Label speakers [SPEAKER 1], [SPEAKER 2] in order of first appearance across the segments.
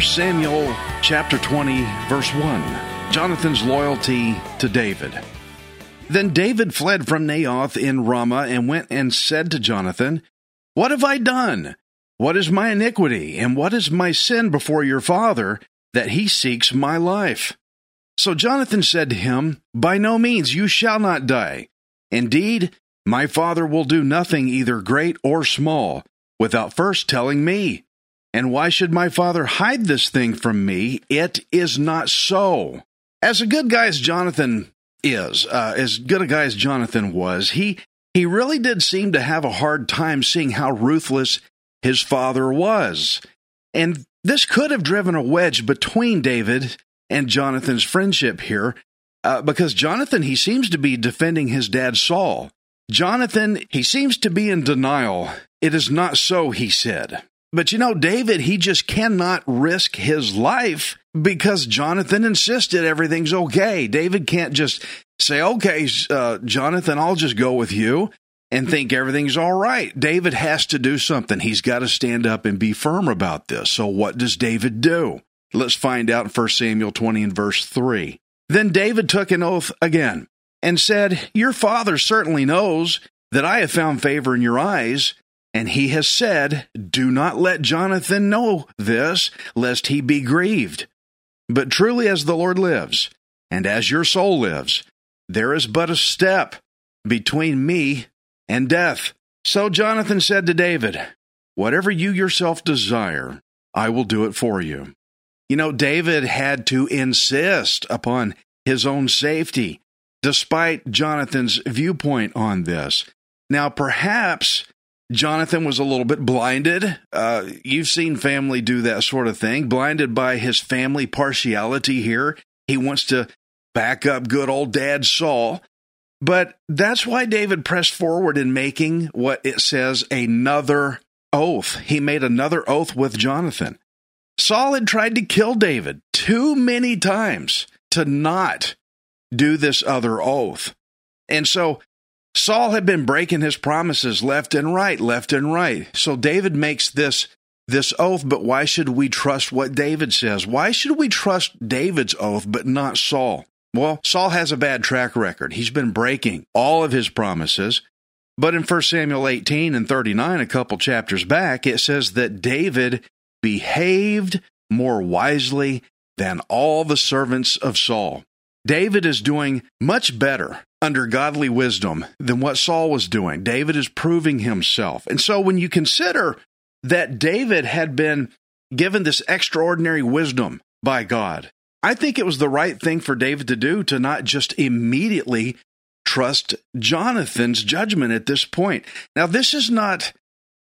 [SPEAKER 1] 1 Samuel chapter 20, verse 1. Jonathan's loyalty to David. Then David fled from Naioth in Ramah and went and said to Jonathan, What have I done? What is my iniquity, and what is my sin before your father, that he seeks my life? So Jonathan said to him, By no means, you shall not die. Indeed, my father will do nothing either great or small, without first telling me. And why should my father hide this thing from me? It is not so. As a good guy as Jonathan is, uh, as good a guy as Jonathan was, he he really did seem to have a hard time seeing how ruthless his father was. And this could have driven a wedge between David and Jonathan's friendship here, uh, because Jonathan, he seems to be defending his dad Saul. Jonathan, he seems to be in denial. It is not so, he said. But you know, David, he just cannot risk his life because Jonathan insisted everything's okay. David can't just say, okay, uh, Jonathan, I'll just go with you and think everything's all right. David has to do something. He's got to stand up and be firm about this. So what does David do? Let's find out in 1 Samuel 20 and verse 3. Then David took an oath again and said, Your father certainly knows that I have found favor in your eyes. And he has said, Do not let Jonathan know this, lest he be grieved. But truly, as the Lord lives, and as your soul lives, there is but a step between me and death. So Jonathan said to David, Whatever you yourself desire, I will do it for you. You know, David had to insist upon his own safety, despite Jonathan's viewpoint on this. Now, perhaps Jonathan was a little bit blinded. Uh, you've seen family do that sort of thing, blinded by his family partiality here. He wants to back up good old dad Saul. But that's why David pressed forward in making what it says another oath. He made another oath with Jonathan. Saul had tried to kill David too many times to not do this other oath. And so Saul had been breaking his promises left and right, left and right. So David makes this this oath, but why should we trust what David says? Why should we trust David's oath but not Saul? Well, Saul has a bad track record. He's been breaking all of his promises. But in 1 Samuel 18 and 39, a couple chapters back, it says that David behaved more wisely than all the servants of Saul. David is doing much better under godly wisdom than what Saul was doing. David is proving himself. And so when you consider that David had been given this extraordinary wisdom by God, I think it was the right thing for David to do to not just immediately trust Jonathan's judgment at this point. Now, this is not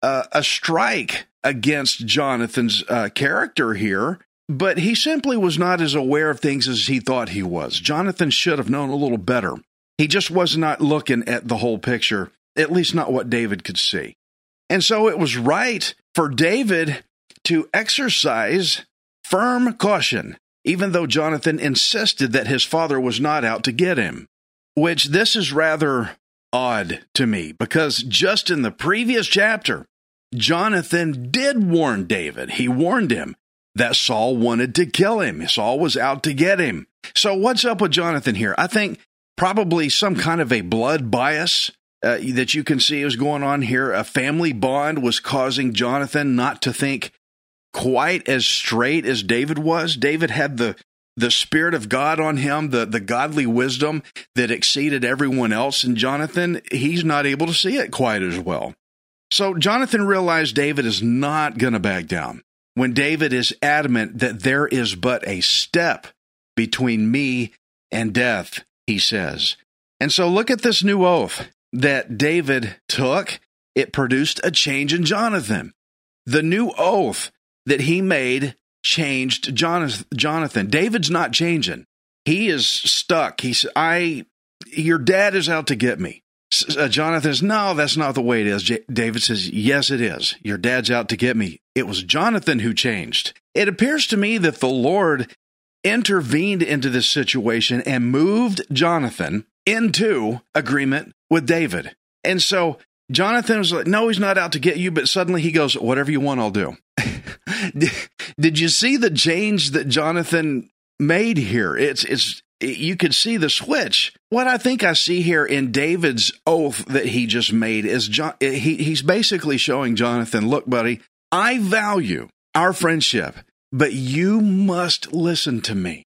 [SPEAKER 1] uh, a strike against Jonathan's uh, character here, but he simply was not as aware of things as he thought he was. Jonathan should have known a little better. He just was not looking at the whole picture, at least not what David could see. And so it was right for David to exercise firm caution, even though Jonathan insisted that his father was not out to get him. Which this is rather odd to me because just in the previous chapter, Jonathan did warn David. He warned him that Saul wanted to kill him. Saul was out to get him. So, what's up with Jonathan here? I think probably some kind of a blood bias uh, that you can see is going on here. A family bond was causing Jonathan not to think quite as straight as David was. David had the the Spirit of God on him, the, the godly wisdom that exceeded everyone else And Jonathan, he's not able to see it quite as well. So Jonathan realized David is not going to back down. When David is adamant that there is but a step between me and death, he says. And so look at this new oath that David took. It produced a change in Jonathan. The new oath that he made changed Jonathan. David's not changing. He is stuck. He's, I, your dad is out to get me. Uh, Jonathan says, No, that's not the way it is. J- David says, Yes, it is. Your dad's out to get me. It was Jonathan who changed. It appears to me that the Lord intervened into this situation and moved Jonathan into agreement with David. And so Jonathan was like, No, he's not out to get you, but suddenly he goes, Whatever you want, I'll do. Did you see the change that Jonathan made here? It's it's you could see the switch. What I think I see here in David's oath that he just made is John, eh, he, he's basically showing Jonathan, look, buddy, I value our friendship, but you must listen to me.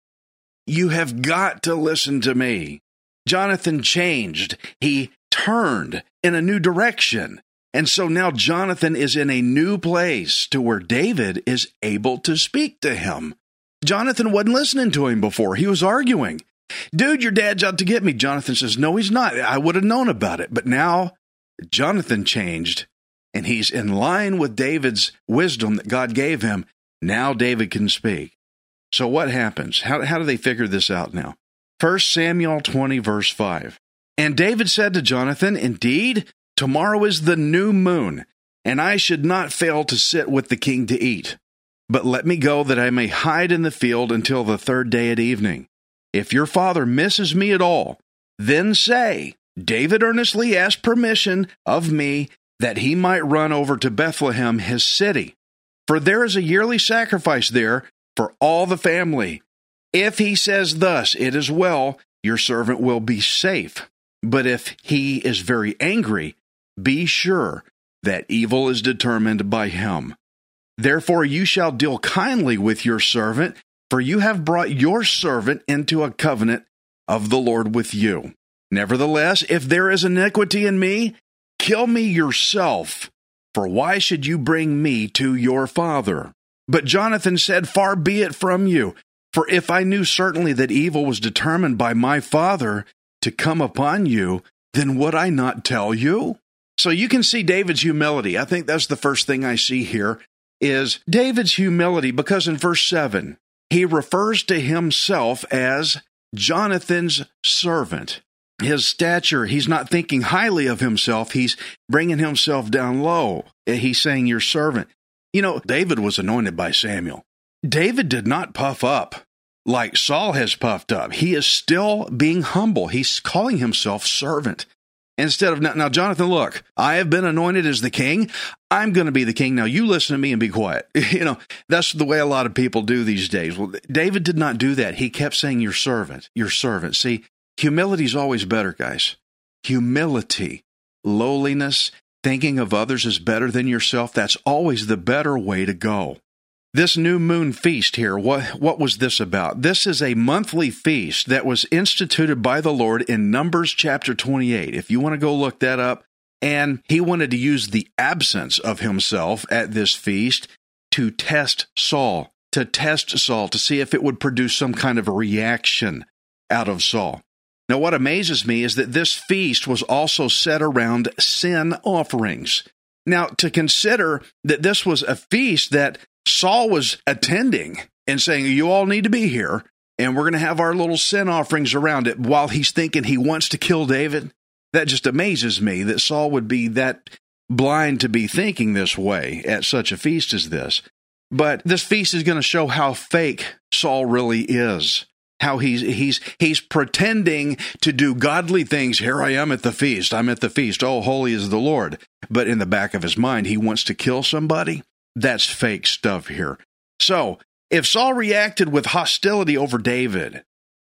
[SPEAKER 1] You have got to listen to me. Jonathan changed. He turned in a new direction. And so now Jonathan is in a new place to where David is able to speak to him. Jonathan wasn't listening to him before. He was arguing. Dude, your dad's out to get me. Jonathan says, No, he's not. I would have known about it. But now Jonathan changed and he's in line with David's wisdom that God gave him. Now David can speak. So what happens? How, how do they figure this out now? 1 Samuel 20, verse 5. And David said to Jonathan, Indeed, tomorrow is the new moon, and I should not fail to sit with the king to eat. But let me go that I may hide in the field until the third day at evening. If your father misses me at all, then say, David earnestly asked permission of me that he might run over to Bethlehem, his city. For there is a yearly sacrifice there for all the family. If he says thus, It is well, your servant will be safe. But if he is very angry, be sure that evil is determined by him. Therefore, you shall deal kindly with your servant, for you have brought your servant into a covenant of the Lord with you. Nevertheless, if there is iniquity in me, kill me yourself, for why should you bring me to your father? But Jonathan said, Far be it from you, for if I knew certainly that evil was determined by my father to come upon you, then would I not tell you? So you can see David's humility. I think that's the first thing I see here is David's humility because in verse 7, he refers to himself as Jonathan's servant. His stature, he's not thinking highly of himself, he's bringing himself down low. He's saying, Your servant. You know, David was anointed by Samuel. David did not puff up like Saul has puffed up. He is still being humble. He's calling himself servant instead of now, Jonathan, look, I have been anointed as the king. I'm going to be the king. Now you listen to me and be quiet. you know, that's the way a lot of people do these days. Well, David did not do that. He kept saying, your servant, your servant. See, humility is always better, guys. Humility, lowliness, thinking of others as better than yourself. That's always the better way to go. This new moon feast here, what, what was this about? This is a monthly feast that was instituted by the Lord in Numbers chapter 28. If you want to go look that up, and he wanted to use the absence of himself at this feast to test Saul, to test Saul, to see if it would produce some kind of a reaction out of Saul. Now, what amazes me is that this feast was also set around sin offerings. Now, to consider that this was a feast that Saul was attending and saying, You all need to be here, and we're going to have our little sin offerings around it while he's thinking he wants to kill David. That just amazes me that Saul would be that blind to be thinking this way at such a feast as this. But this feast is going to show how fake Saul really is. How he's he's he's pretending to do godly things. Here I am at the feast. I'm at the feast. Oh, holy is the Lord. But in the back of his mind, he wants to kill somebody. That's fake stuff here. So, if Saul reacted with hostility over David,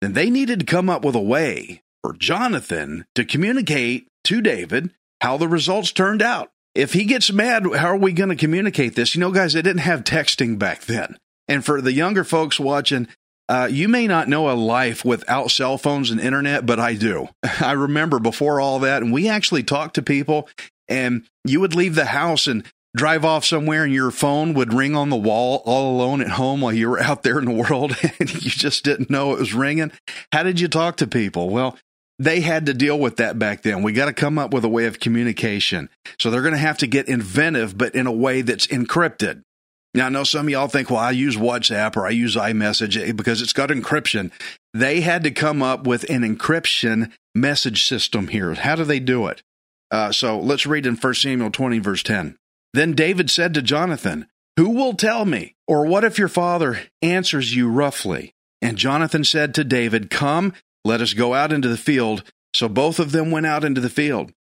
[SPEAKER 1] then they needed to come up with a way for Jonathan to communicate to David how the results turned out. If he gets mad, how are we going to communicate this? You know, guys, they didn't have texting back then. And for the younger folks watching, Uh, you may not know a life without cell phones and internet, but I do. I remember before all that, and we actually talked to people, and you would leave the house and drive off somewhere, and your phone would ring on the wall all alone at home while you were out there in the world, and you just didn't know it was ringing. How did you talk to people? Well, they had to deal with that back then. We got to come up with a way of communication. So they're going to have to get inventive, but in a way that's encrypted. Now, I know some of y'all think, well, I use WhatsApp or I use iMessage eh, because it's got encryption. They had to come up with an encryption message system here. How do they do it? Uh, so let's read in 1 Samuel 20, verse 10. Then David said to Jonathan, Who will tell me? Or what if your father answers you roughly? And Jonathan said to David, Come, let us go out into the field. So both of them went out into the field.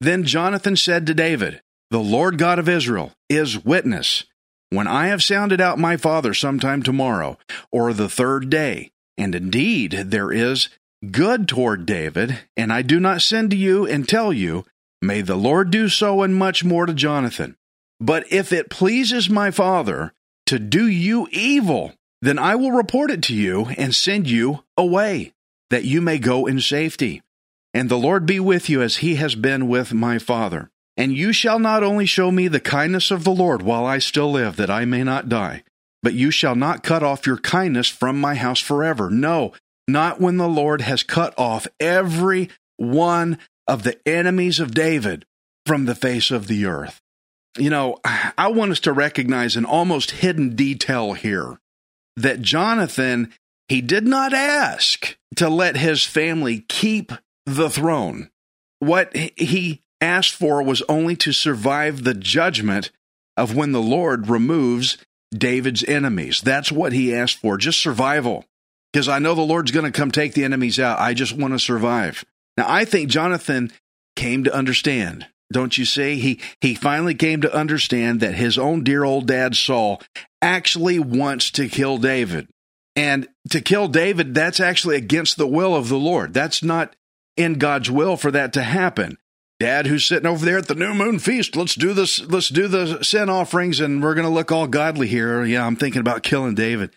[SPEAKER 1] Then Jonathan said to David, The Lord God of Israel is witness when I have sounded out my father sometime tomorrow, or the third day, and indeed there is good toward David, and I do not send to you and tell you, may the Lord do so and much more to Jonathan. But if it pleases my father to do you evil, then I will report it to you and send you away, that you may go in safety. And the Lord be with you as he has been with my father. And you shall not only show me the kindness of the Lord while I still live, that I may not die, but you shall not cut off your kindness from my house forever. No, not when the Lord has cut off every one of the enemies of David from the face of the earth. You know, I want us to recognize an almost hidden detail here that Jonathan, he did not ask to let his family keep the throne. What he asked for was only to survive the judgment of when the Lord removes David's enemies. That's what he asked for, just survival. Because I know the Lord's going to come take the enemies out. I just want to survive. Now, I think Jonathan came to understand. Don't you see? He he finally came to understand that his own dear old dad Saul actually wants to kill David. And to kill David, that's actually against the will of the Lord. That's not in God's will for that to happen. Dad, who's sitting over there at the new moon feast, let's do this. Let's do the sin offerings, and we're going to look all godly here. Yeah, I'm thinking about killing David.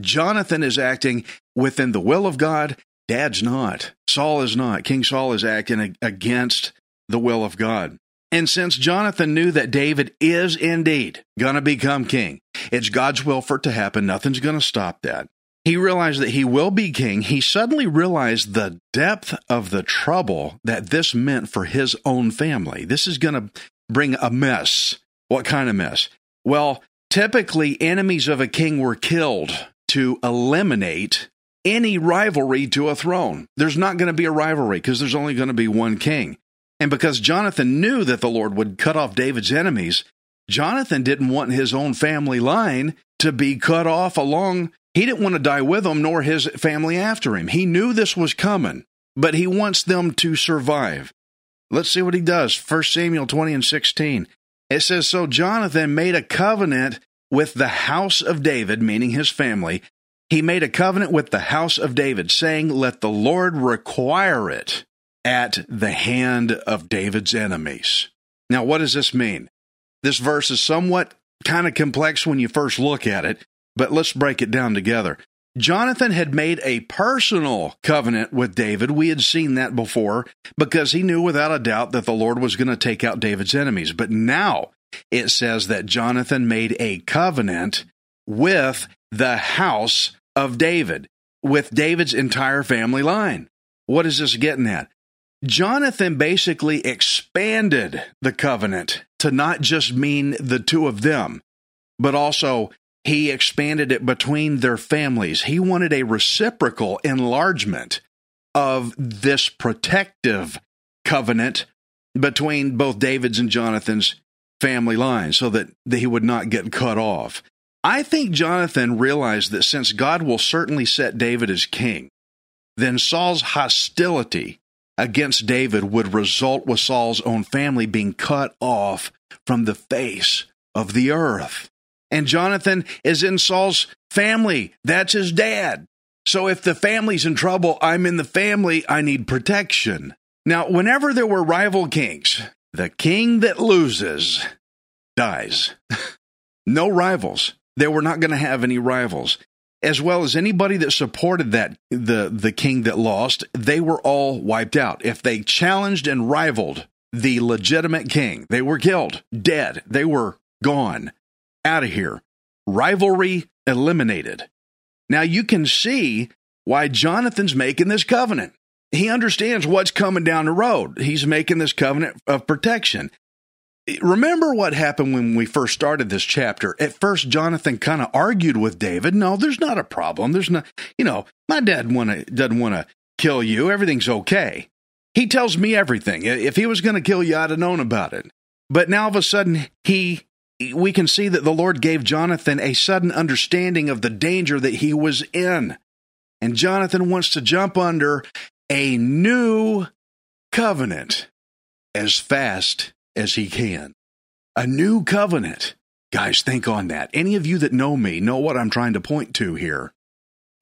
[SPEAKER 1] Jonathan is acting within the will of God. Dad's not. Saul is not. King Saul is acting against the will of God. And since Jonathan knew that David is indeed going to become king, it's God's will for it to happen. Nothing's going to stop that he realized that he will be king, he suddenly realized the depth of the trouble that this meant for his own family. This is going to bring a mess. What kind of mess? Well, typically, enemies of a king were killed to eliminate any rivalry to a throne. There's not going to be a rivalry because there's only going to be one king. And because Jonathan knew that the Lord would cut off David's enemies, Jonathan didn't want his own family line to be cut off along he didn't want to die with them, nor his family after him. He knew this was coming, but he wants them to survive. Let's see what he does. 1 Samuel 20 and 16. It says, So Jonathan made a covenant with the house of David, meaning his family. He made a covenant with the house of David, saying, Let the Lord require it at the hand of David's enemies. Now, what does this mean? This verse is somewhat kind of complex when you first look at it, but let's break it down together. Jonathan had made a personal covenant with David. We had seen that before because he knew without a doubt that the Lord was going to take out David's enemies. But now it says that Jonathan made a covenant with the house of David, with David's entire family line. What is this getting at? Jonathan basically expanded the covenant to not just mean the two of them, but also he expanded it between their families. He wanted a reciprocal enlargement of this protective covenant between both David's and Jonathan's family lines so that, that he would not get cut off. I think Jonathan realized that since God will certainly set David as king, then Saul's hostility against David would result with Saul's own family being cut off from the face of the earth. And Jonathan is in Saul's family. That's his dad. So if the family's in trouble, I'm in the family. I need protection. Now, whenever there were rival kings, the king that loses dies. no rivals. They were not going to have any rivals. As well as anybody that supported that the the king that lost, they were all wiped out. If they challenged and rivaled the legitimate king, they were killed, dead. They were gone, out of here. Rivalry eliminated. Now you can see why Jonathan's making this covenant. He understands what's coming down the road. He's making this covenant of protection. Remember what happened when we first started this chapter? At first, Jonathan kind of argued with David. No, there's not a problem. There's not, you know, my dad wanna, doesn't want to kill you. Everything's okay. He tells me everything. If he was going to kill you, I'd have known about it. But now all of a sudden, he, we can see that the Lord gave Jonathan a sudden understanding of the danger that he was in. And Jonathan wants to jump under a new covenant as fast as he can. A new covenant. Guys, think on that. Any of you that know me know what I'm trying to point to here.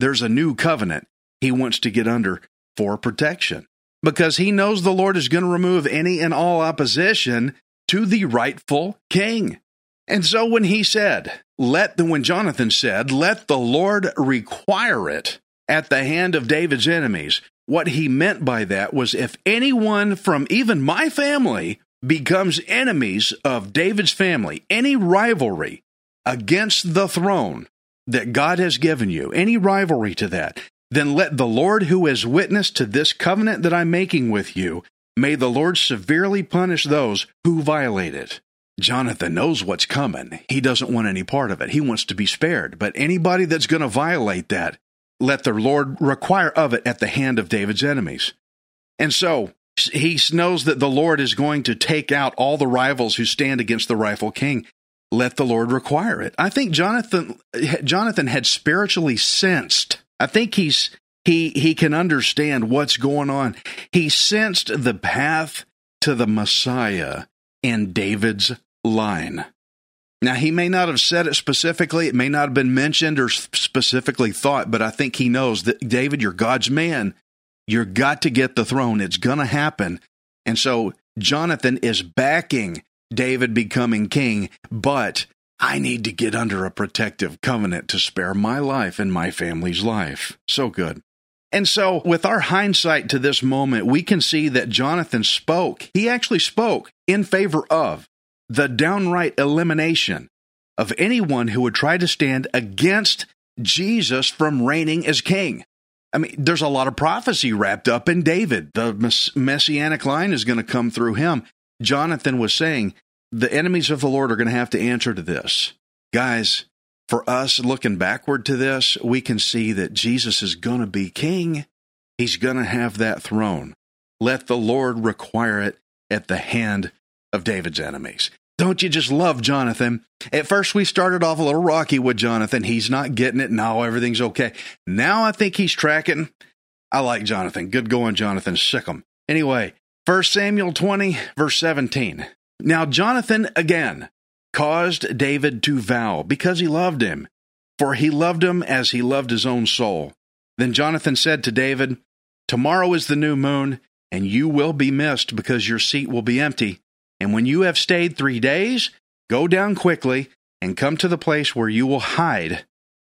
[SPEAKER 1] There's a new covenant he wants to get under for protection because he knows the Lord is going to remove any and all opposition to the rightful king. And so when he said, let the, when Jonathan said, let the Lord require it at the hand of David's enemies, what he meant by that was if anyone from even my family becomes enemies of David's family, any rivalry against the throne that God has given you, any rivalry to that, then let the Lord who is witness to this covenant that I'm making with you, may the Lord severely punish those who violate it. Jonathan knows what's coming. He doesn't want any part of it. He wants to be spared. But anybody that's going to violate that, let the Lord require of it at the hand of David's enemies. And so he knows that the Lord is going to take out all the rivals who stand against the rightful king. Let the Lord require it. I think Jonathan Jonathan had spiritually sensed. I think he's he he can understand what's going on. He sensed the path to the Messiah in David's line. Now, he may not have said it specifically, it may not have been mentioned or specifically thought, but I think he knows that David, you're God's man. You're got to get the throne. It's going to happen. And so Jonathan is backing David becoming king, but I need to get under a protective covenant to spare my life and my family's life. So good. And so, with our hindsight to this moment, we can see that Jonathan spoke. He actually spoke in favor of the downright elimination of anyone who would try to stand against Jesus from reigning as king. I mean, there's a lot of prophecy wrapped up in David. The messianic line is going to come through him. Jonathan was saying, the enemies of the Lord are going to have to answer to this. Guys, for us looking backward to this, we can see that Jesus is going to be king. He's going to have that throne. Let the Lord require it at the hand of David's enemies. Don't you just love Jonathan? At first, we started off a little rocky with Jonathan. He's not getting it. Now everything's okay. Now I think he's tracking. I like Jonathan. Good going, Jonathan. Sick him. Anyway, 1 Samuel 20, verse 17. Now Jonathan again caused David to vow because he loved him, for he loved him as he loved his own soul. Then Jonathan said to David, Tomorrow is the new moon, and you will be missed because your seat will be empty. And when you have stayed three days, go down quickly and come to the place where you will hide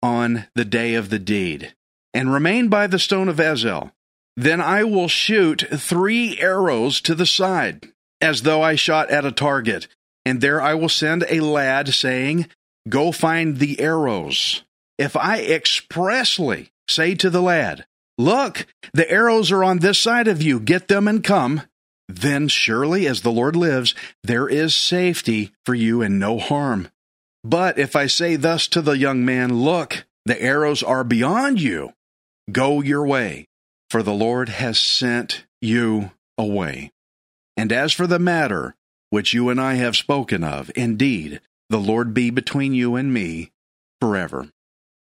[SPEAKER 1] on the day of the deed, and remain by the stone of Ezel. Then I will shoot three arrows to the side, as though I shot at a target, and there I will send a lad, saying, Go find the arrows. If I expressly say to the lad, Look, the arrows are on this side of you, get them and come, then surely as the Lord lives, there is safety for you and no harm. But if I say thus to the young man, Look, the arrows are beyond you, go your way, for the Lord has sent you away. And as for the matter which you and I have spoken of, indeed, the Lord be between you and me forever.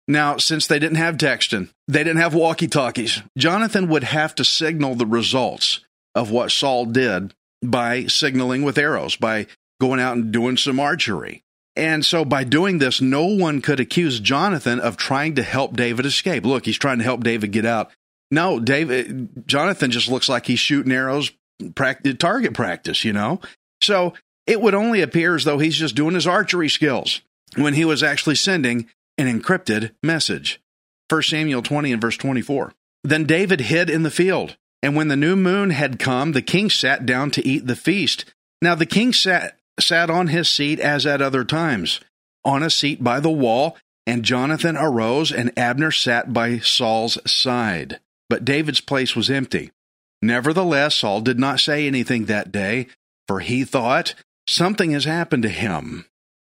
[SPEAKER 1] Now, since they didn't have texting, they didn't have walkie talkies, Jonathan would have to signal the results of what Saul did by signaling with arrows, by going out and doing some archery. And so by doing this, no one could accuse Jonathan of trying to help David escape. Look, he's trying to help David get out. No, David, Jonathan just looks like he's shooting arrows, practice, target practice, you know? So it would only appear as though he's just doing his archery skills when he was actually sending an encrypted message. 1 Samuel 20 and verse 24. Then David hid in the field, and when the new moon had come, the king sat down to eat the feast. Now the king sat, sat on his seat as at other times, on a seat by the wall, and Jonathan arose, and Abner sat by Saul's side. But David's place was empty. Nevertheless, Saul did not say anything that day, for he thought, Something has happened to him.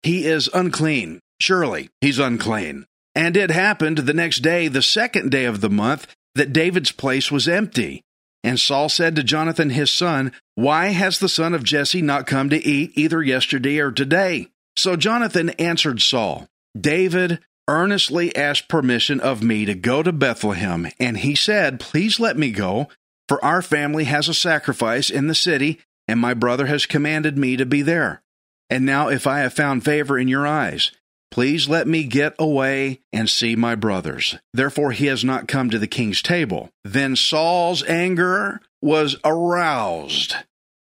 [SPEAKER 1] He is unclean. Surely he's unclean. And it happened the next day, the second day of the month, that David's place was empty. And Saul said to Jonathan his son, Why has the son of Jesse not come to eat either yesterday or today? So Jonathan answered Saul, David earnestly asked permission of me to go to Bethlehem, and he said, Please let me go, for our family has a sacrifice in the city, and my brother has commanded me to be there. And now, if I have found favor in your eyes, Please let me get away and see my brothers. Therefore, he has not come to the king's table. Then Saul's anger was aroused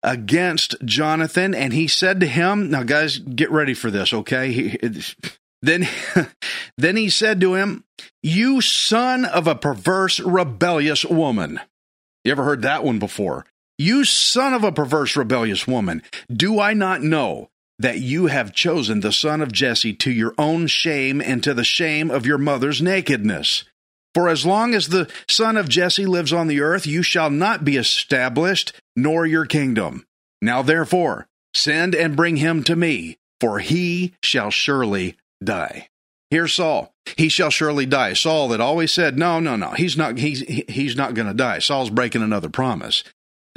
[SPEAKER 1] against Jonathan, and he said to him, Now, guys, get ready for this, okay? He, then, then he said to him, You son of a perverse, rebellious woman. You ever heard that one before? You son of a perverse, rebellious woman. Do I not know that you have chosen the son of Jesse to your own shame and to the shame of your mother's nakedness. For as long as the son of Jesse lives on the earth, you shall not be established, nor your kingdom. Now therefore, send and bring him to me, for he shall surely die. Here's Saul. He shall surely die. Saul that always said, no, no, no, he's not, he's, he's not going to die. Saul's breaking another promise.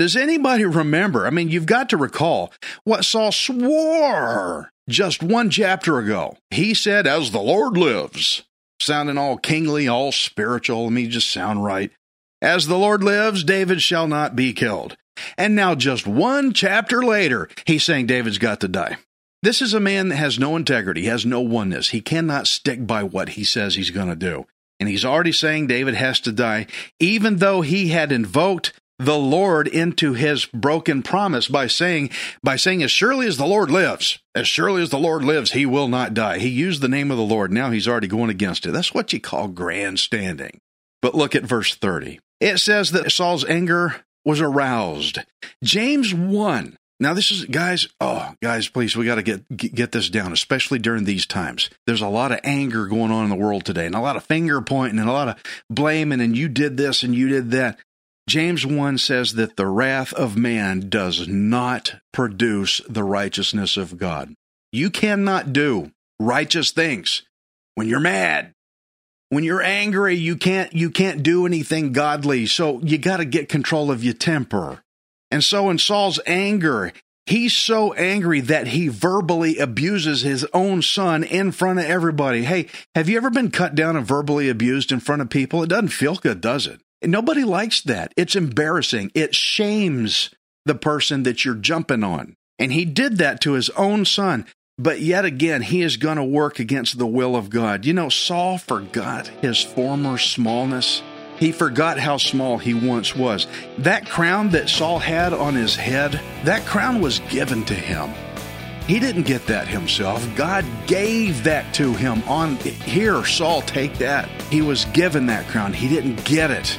[SPEAKER 1] Does anybody remember? I mean, you've got to recall what Saul swore just one chapter ago. He said, As the Lord lives, sounding all kingly, all spiritual. Let me just sound right. As the Lord lives, David shall not be killed. And now, just one chapter later, he's saying David's got to die. This is a man that has no integrity, has no oneness. He cannot stick by what he says he's going to do. And he's already saying David has to die, even though he had invoked the Lord into his broken promise by saying, by saying, as surely as the Lord lives, as surely as the Lord lives, he will not die. He used the name of the Lord. Now he's already going against it. That's what you call grandstanding. But look at verse 30. It says that Saul's anger was aroused. James 1. Now this is guys, oh guys, please we got to get get this down especially during these times. There's a lot of anger going on in the world today and a lot of finger pointing and a lot of blaming and you did this and you did that. James 1 says that the wrath of man does not produce the righteousness of God. You cannot do righteous things when you're mad. When you're angry, you can't you can't do anything godly. So you got to get control of your temper. And so in Saul's anger, he's so angry that he verbally abuses his own son in front of everybody. Hey, have you ever been cut down and verbally abused in front of people? It doesn't feel good, does it? Nobody likes that. It's embarrassing. It shames the person that you're jumping on. And he did that to his own son. But yet again, he is going to work against the will of God. You know, Saul forgot his former smallness. He forgot how small he once was. That crown that Saul had on his head, that crown was given to him. He didn't get that himself. God gave that to him on here, Saul, take that. He was given that crown. He didn't get it.